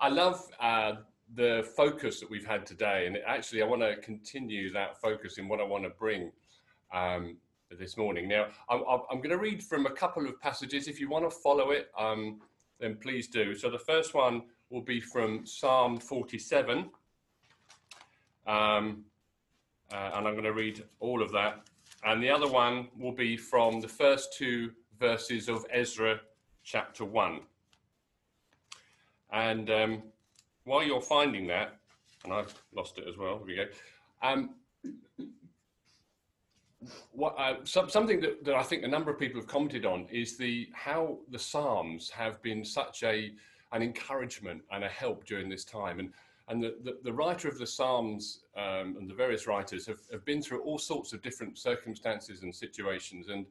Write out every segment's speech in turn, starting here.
I love uh, the focus that we've had today, and actually, I want to continue that focus in what I want to bring um, this morning. Now, I'm, I'm, going to read from a couple of passages. If you want to follow it, um, then please do. So, the first one will be from Psalm 47, um, uh, and I'm going to read all of that. And the other one will be from the first two verses of Ezra chapter 1. And um, while you're finding that, and I've lost it as well, here we go. Um, what, uh, some, something that, that I think a number of people have commented on is the how the Psalms have been such a an encouragement and a help during this time. And and the, the, the writer of the Psalms um, and the various writers have, have been through all sorts of different circumstances and situations. And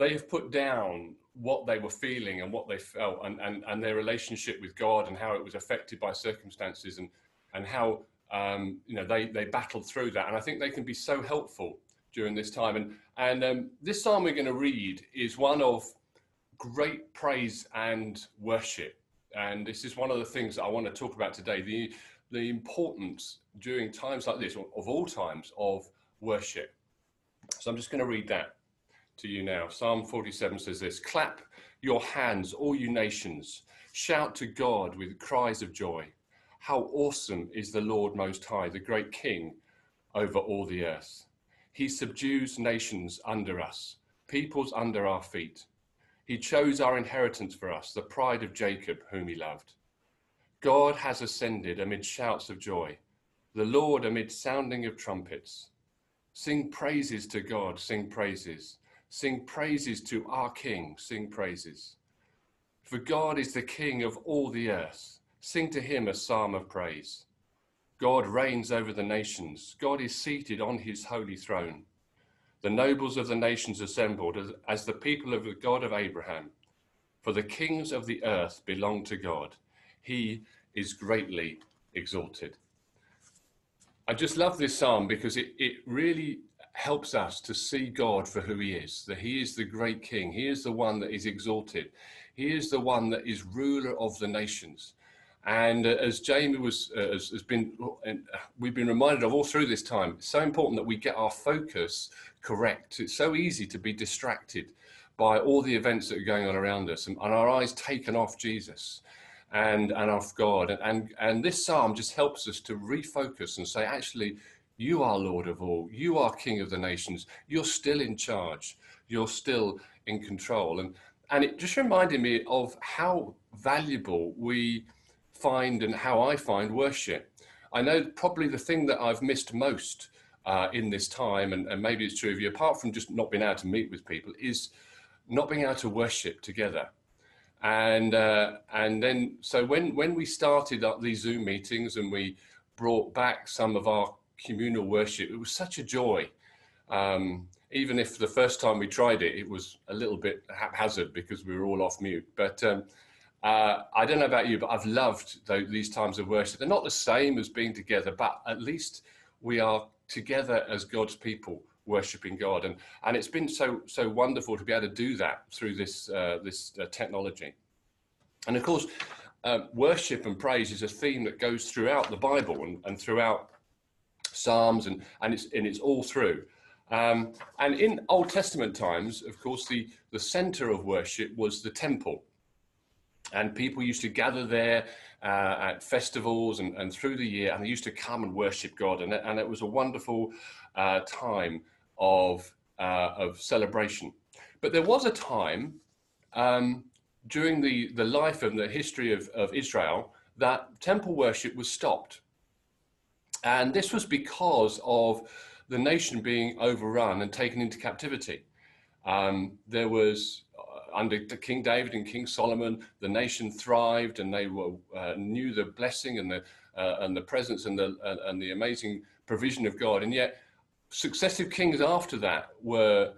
they have put down what they were feeling and what they felt and, and, and their relationship with God and how it was affected by circumstances and, and how um, you know they, they battled through that. And I think they can be so helpful during this time. And, and um, this psalm we're going to read is one of great praise and worship. And this is one of the things that I want to talk about today the, the importance during times like this, of all times, of worship. So I'm just going to read that to you now. Psalm 47 says this Clap your hands, all you nations. Shout to God with cries of joy. How awesome is the Lord Most High, the great King over all the earth. He subdues nations under us, peoples under our feet. He chose our inheritance for us, the pride of Jacob, whom he loved. God has ascended amid shouts of joy, the Lord amid sounding of trumpets. Sing praises to God, sing praises. Sing praises to our King, sing praises. For God is the King of all the earth. Sing to him a psalm of praise. God reigns over the nations. God is seated on his holy throne. The nobles of the nations assembled as, as, the people of the God of Abraham. For the kings of the earth belong to God. He is greatly exalted. I just love this psalm because it, it really helps us to see God for who he is, that he is the great king. He is the one that is exalted. He is the one that is ruler of the nations. And uh, as Jamie was, uh, has, has, been, uh, we've been reminded of all through this time, it's so important that we get our focus correct. It's so easy to be distracted by all the events that are going on around us and, and our eyes taken off Jesus and, and off God. And, and, and this psalm just helps us to refocus and say, actually, you are Lord of all. You are King of the nations. You're still in charge. You're still in control. And, and it just reminded me of how valuable we find and how I find worship. I know probably the thing that I've missed most uh, in this time, and, and maybe it's true of you, apart from just not being able to meet with people, is not being able to worship together. And uh, and then so when when we started up these Zoom meetings and we brought back some of our communal worship. It was such a joy. Um, even if the first time we tried it, it was a little bit haphazard because we were all off mute. But um, uh, I don't know about you, but I've loved these times of worship. They're not the same as being together, but at least we are together as God's people worshiping God, and and it's been so so wonderful to be able to do that through this uh, this uh, technology. And of course, uh, worship and praise is a theme that goes throughout the Bible and, and throughout Psalms, and, and, it's, and it's all through. Um, and in Old Testament times, of course, the, the center of worship was the temple. And people used to gather there uh, at festivals and, and through the year, and they used to come and worship God. And, and it was a wonderful uh, time of, uh, of celebration. But there was a time um, during the, the life and the history of, of Israel that temple worship was stopped. And this was because of the nation being overrun and taken into captivity. Um, there was uh, under King David and King Solomon, the nation thrived and they were, uh, knew the blessing and the uh, and the presence and the uh, and the amazing provision of God. And yet, successive kings after that were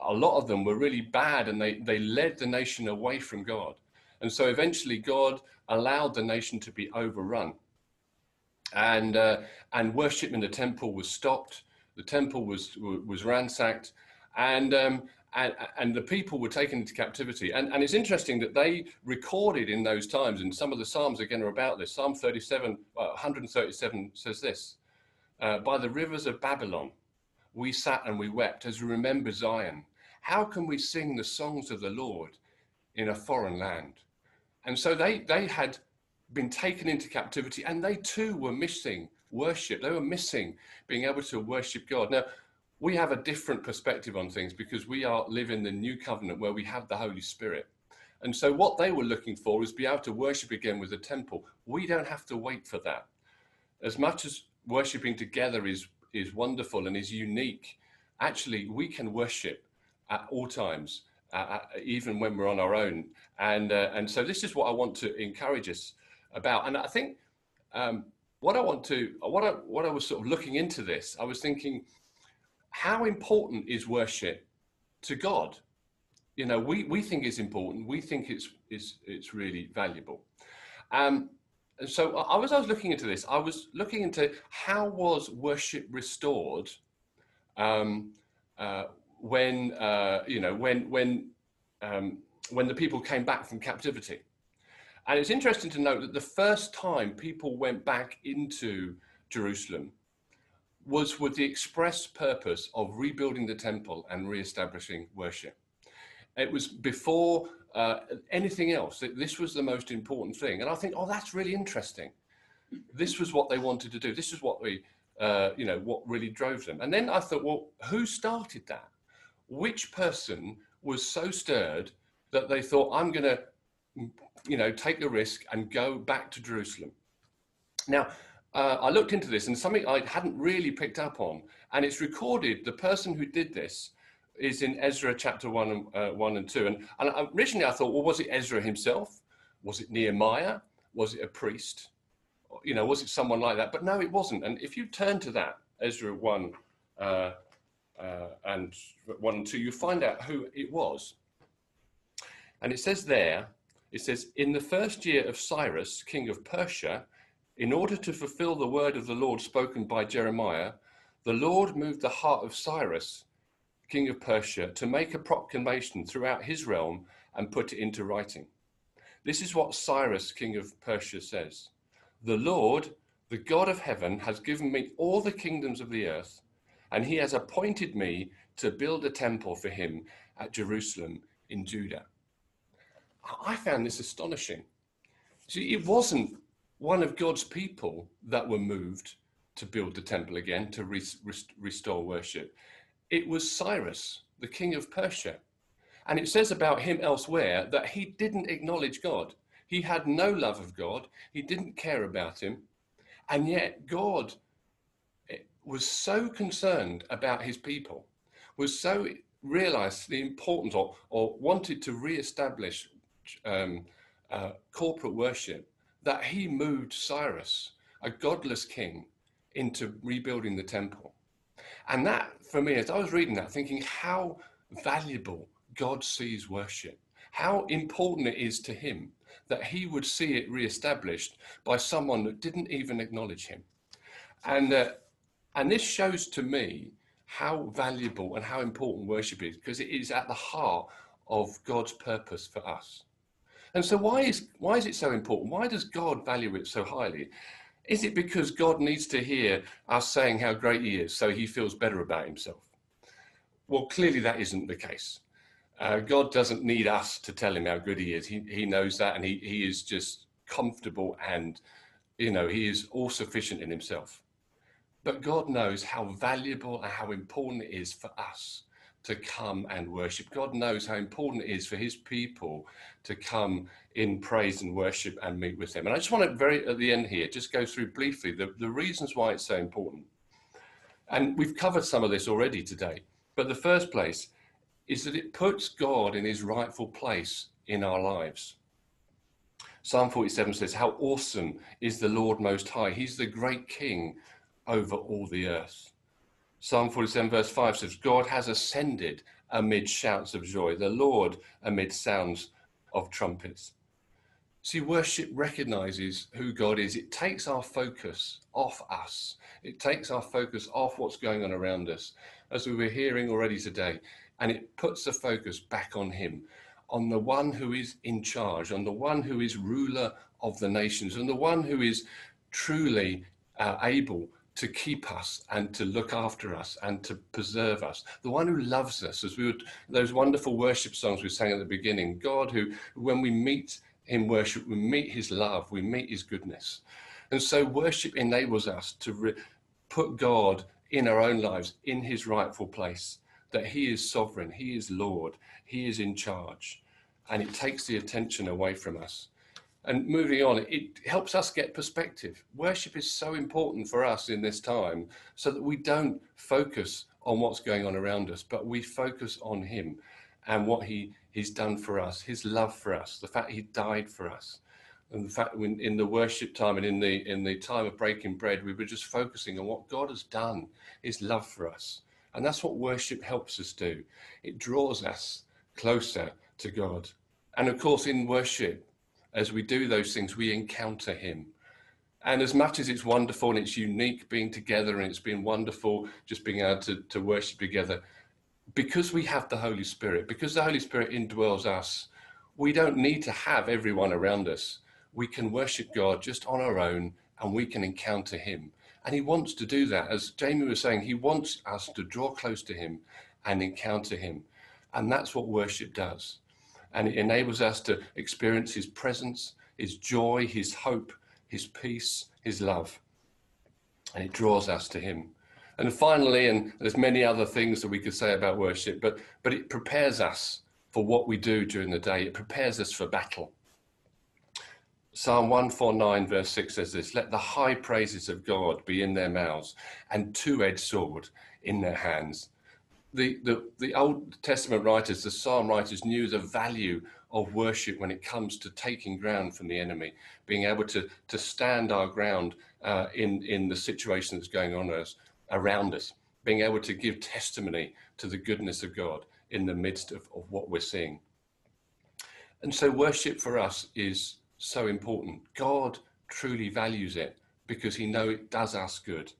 a lot of them were really bad, and they they led the nation away from God. And so eventually, God allowed the nation to be overrun and uh, and worship in the temple was stopped. The temple was was ransacked, and um, and, and the people were taken into captivity. And, and it's interesting that they recorded in those times, and some of the Psalms again are about this. Psalm 37, uh, 137 says this uh, By the rivers of Babylon, we sat and we wept as we remember Zion. How can we sing the songs of the Lord in a foreign land? And so they, they had been taken into captivity and they too were missing worship. They were missing being able to worship God. Now, we have a different perspective on things because we are living the new covenant where we have the Holy Spirit. And so what they were looking for is be able to worship again with the temple. We don't have to wait for that. As much as worshiping together is is wonderful and is unique, actually we can worship at all times, uh, uh even when we're on our own. And uh, and so this is what I want to encourage us about. And I think um, what I want to what I what I was sort of looking into this, I was thinking how important is worship to God? You know, we, we think it's important. We think it's, it's, it's really valuable. Um, and so I was, I was looking into this. I was looking into how was worship restored um, uh, when, uh, you know, when, when, um, when the people came back from captivity. And it's interesting to note that the first time people went back into Jerusalem was with the express purpose of rebuilding the temple and re-establishing worship. It was before uh, anything else. This was the most important thing. And I think, oh, that's really interesting. This was what they wanted to do. This is what we, uh, you know, what really drove them. And then I thought, well, who started that? Which person was so stirred that they thought, I'm going to, you know, take the risk and go back to Jerusalem? Now, uh, I looked into this and something I hadn't really picked up on, and it's recorded. The person who did this is in Ezra chapter one and uh, one and two. And, and originally I thought, well, was it Ezra himself? Was it Nehemiah? Was it a priest? You know, was it someone like that? But no, it wasn't. And if you turn to that, Ezra one uh, uh and one and two, you find out who it was. And it says there, it says, in the first year of Cyrus, king of Persia, in order to fulfill the word of the Lord spoken by Jeremiah, the Lord moved the heart of Cyrus, king of Persia, to make a proclamation throughout his realm and put it into writing. This is what Cyrus, king of Persia, says The Lord, the God of heaven, has given me all the kingdoms of the earth, and he has appointed me to build a temple for him at Jerusalem in Judah. I found this astonishing. See, it wasn't one of God's people that were moved to build the temple again, to re- restore worship. It was Cyrus, the king of Persia. And it says about him elsewhere that he didn't acknowledge God. He had no love of God. He didn't care about him. And yet, God eh, was so concerned about his people, was so realized the importance or, or wanted to re-establish um, uh, corporate worship that he moved Cyrus, a godless king, into rebuilding the temple. And that, for me, as I was reading that, thinking how valuable God sees worship, how important it is to him that he would see it reestablished by someone that didn't even acknowledge him. And, uh, and this shows to me how valuable and how important worship is because it is at the heart of God's purpose for us. And so why is why is it so important? Why does God value it so highly? Is it because God needs to hear us saying how great he is so he feels better about himself? Well, clearly that isn't the case. Uh, God doesn't need us to tell him how good he is. He, he knows that and he, he is just comfortable and, you know, he is all sufficient in himself. But God knows how valuable and how important it is for us to come and worship. God knows how important it is for his people to come in praise and worship and meet with him. And I just want to very at the end here just go through briefly the, the reasons why it's so important. And we've covered some of this already today. But the first place is that it puts God in his rightful place in our lives. Psalm 47 says, How awesome is the Lord Most High! He's the great King over all the earth. Psalm 47, verse 5 says, God has ascended amid shouts of joy, the Lord amid sounds of trumpets. See, worship recognizes who God is. It takes our focus off us, it takes our focus off what's going on around us. As we were hearing already today, and it puts the focus back on Him, on the one who is in charge, on the one who is ruler of the nations, and the one who is truly uh, able to keep us and to look after us and to preserve us. The one who loves us, as we would, those wonderful worship songs we sang at the beginning. God, who, when we meet in worship, we meet his love, we meet his goodness. And so worship enables us to re- put God in our own lives in his rightful place, that he is sovereign, he is Lord, he is in charge. And it takes the attention away from us. And moving on, it helps us get perspective. Worship is so important for us in this time so that we don't focus on what's going on around us, but we focus on him and what he, he's done for us, his love for us, the fact he died for us. And the fact when in the worship time and in the in the time of breaking bread, we were just focusing on what God has done, his love for us. And that's what worship helps us do. It draws us closer to God. And of course, in worship, as we do those things, we encounter him. And as much as it's wonderful and it's unique being together and it's been wonderful just being able to, to worship together, because we have the Holy Spirit, because the Holy Spirit indwells us, we don't need to have everyone around us. We can worship God just on our own and we can encounter Him. And He wants to do that. As Jamie was saying, He wants us to draw close to Him and encounter Him. And that's what worship does. And it enables us to experience His presence, His joy, His hope, His peace, His love. And it draws us to Him. And finally, and there's many other things that we could say about worship, but, but it prepares us for what we do during the day. It prepares us for battle. Psalm 149, verse 6 says this Let the high praises of God be in their mouths and two edged sword in their hands. The, the, Old Testament writers, the psalm writers, knew the value of worship when it comes to taking ground from the enemy, being able to, to stand our ground uh, in, in the situation that's going on us, around us, being able to give testimony to the goodness of God in the midst of, of what we're seeing. And so, worship for us is so important. God truly values it because He knows it does us good,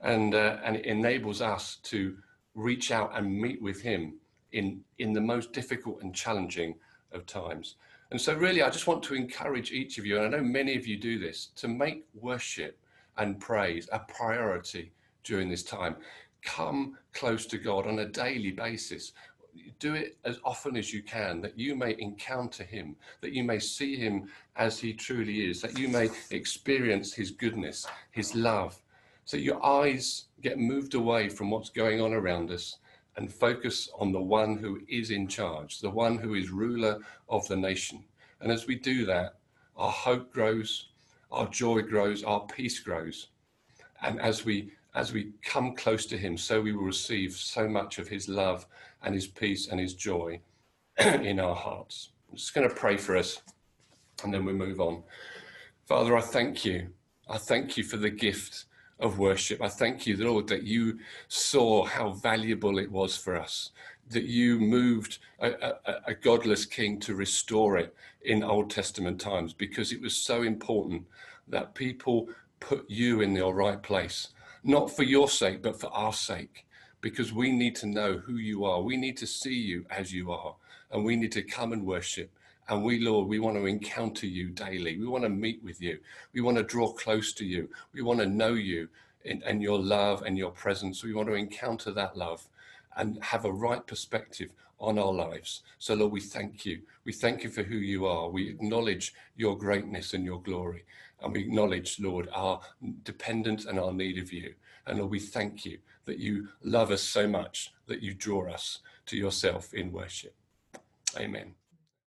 and uh, and it enables us to reach out and meet with Him in in the most difficult and challenging of times. And so, really, I just want to encourage each of you, and I know many of you do this, to make worship and praise a priority during this time. Come close to God on a daily basis. Do it as often as you can, that you may encounter Him, that you may see Him as He truly is, that you may experience His goodness, His love, so your eyes get moved away from what's going on around us and focus on the one who is in charge, the one who is ruler of the nation. And as we do that, our hope grows, our joy grows, our peace grows. And as we as we come close to him, so we will receive so much of his love and his peace and his joy in our hearts. I'm just going to pray for us and then we move on. Father, I thank you. I thank you for the gift of worship. I thank you, Lord, that you saw how valuable it was for us, that you moved a, a, a, godless king to restore it in Old Testament times because it was so important that people put you in your right place not for your sake, but for our sake, because we need to know who you are. We need to see you as you are, and we need to come and worship. And we, Lord, we want to encounter you daily. We want to meet with you. We want to draw close to you. We want to know you and your love and your presence. We want to encounter that love and have a right perspective on our lives. So, Lord, we thank you. We thank you for who you are. We acknowledge your greatness and your glory. And we acknowledge, Lord, our dependence and our need of you. And Lord, we thank you that you love us so much that you draw us to yourself in worship. Amen.